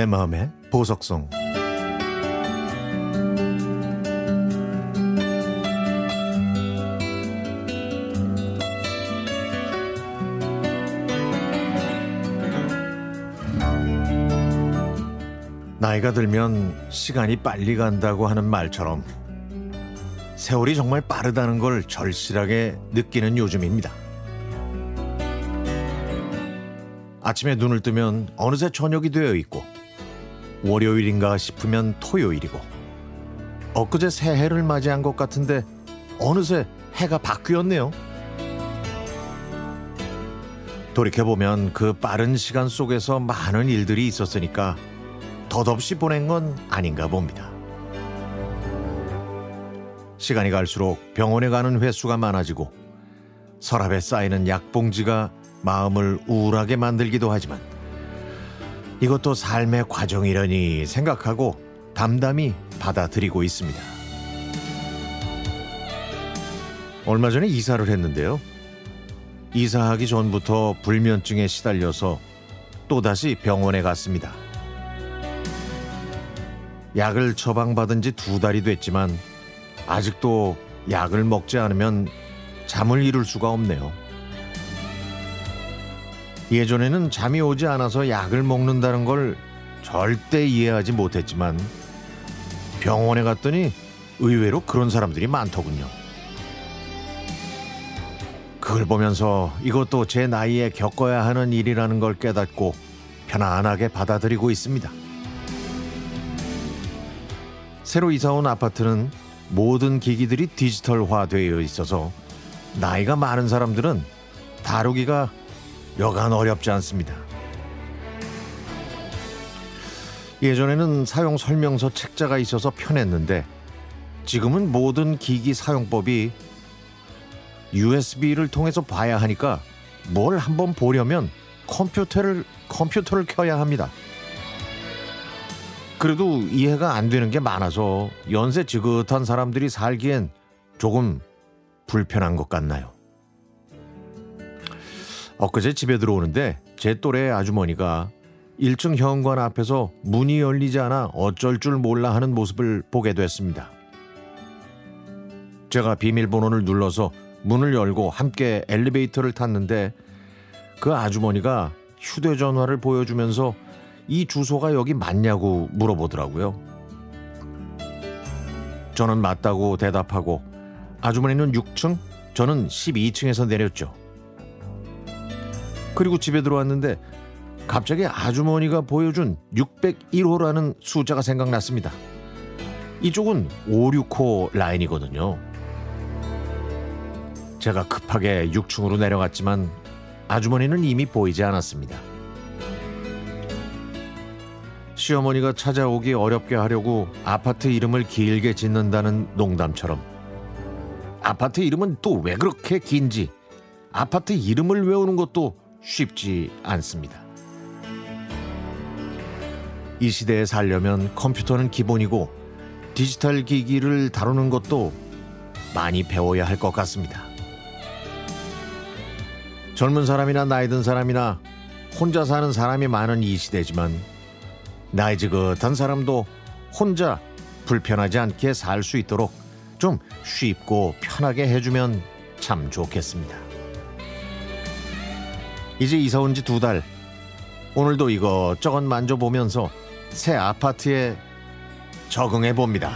내 마음의 보석성 나이가 들면 시간이 빨리 간다고 하는 말처럼 세월이 정말 빠르다는 걸 절실하게 느끼는 요즘입니다. 아침에 눈을 뜨면 어느새 저녁이 되어 있고 월요일인가 싶으면 토요일이고 엊그제 새해를 맞이한 것 같은데 어느새 해가 바뀌었네요. 돌이켜보면 그 빠른 시간 속에서 많은 일들이 있었으니까 덧없이 보낸 건 아닌가 봅니다. 시간이 갈수록 병원에 가는 횟수가 많아지고 서랍에 쌓이는 약봉지가 마음을 우울하게 만들기도 하지만 이것도 삶의 과정이려니 생각하고 담담히 받아들이고 있습니다. 얼마 전에 이사를 했는데요. 이사하기 전부터 불면증에 시달려서 또다시 병원에 갔습니다. 약을 처방받은 지 두 달이 됐지만 아직도 약을 먹지 않으면 잠을 이룰 수가 없네요. 예전에는 잠이 오지 않아서 약을 먹는다는 걸 절대 이해하지 못했지만 병원에 갔더니 의외로 그런 사람들이 많더군요. 그걸 보면서 이것도 제 나이에 겪어야 하는 일이라는 걸 깨닫고 편안하게 받아들이고 있습니다. 새로 이사온 아파트는 모든 기기들이 디지털화되어 있어서 나이가 많은 사람들은 다루기가 여간 어렵지 않습니다. 예전에는 사용 설명서 책자가 있어서 편했는데 지금은 모든 기기 사용법이 USB를 통해서 봐야 하니까 뭘 한번 보려면 컴퓨터를 컴퓨터를 켜야 합니다. 그래도 이해가 안 되는 게 많아서 연세 지긋한 사람들이 살기엔 조금 불편한 것 같나요? 엊그제 집에 들어오는데 제 또래 아주머니가 1층 현관 앞에서 문이 열리지 않아 어쩔 줄 몰라 하는 모습을 보게 됐습니다. 제가 비밀번호를 눌러서 문을 열고 함께 엘리베이터를 탔는데 그 아주머니가 휴대전화를 보여주면서 이 주소가 여기 맞냐고 물어보더라고요. 저는 맞다고 대답하고 아주머니는 6층, 저는 12층에서 내렸죠. 그리고 집에 들어왔는데 갑자기 아주머니가 보여준 601호라는 숫자가 생각났습니다. 이쪽은 565 라인이거든요. 제가 급하게 6층으로 내려갔지만 아주머니는 이미 보이지 않았습니다. 시어머니가 찾아오기 어렵게 하려고 아파트 이름을 길게 짓는다는 농담처럼 아파트 이름은 또 왜 그렇게 긴지 아파트 이름을 외우는 것도 쉽지 않습니다. 이 시대에 살려면 컴퓨터는 기본이고 디지털 기기를 다루는 것도 많이 배워야 할 것 같습니다. 젊은 사람이나 나이 든 사람이나 혼자 사는 사람이 많은 이 시대지만 나이 지긋한 사람도 혼자 불편하지 않게 살 수 있도록 좀 쉽고 편하게 해주면 참 좋겠습니다. 이제 이사 온 지 두 달. 오늘도 이것저것 만져보면서 새 아파트에 적응해 봅니다.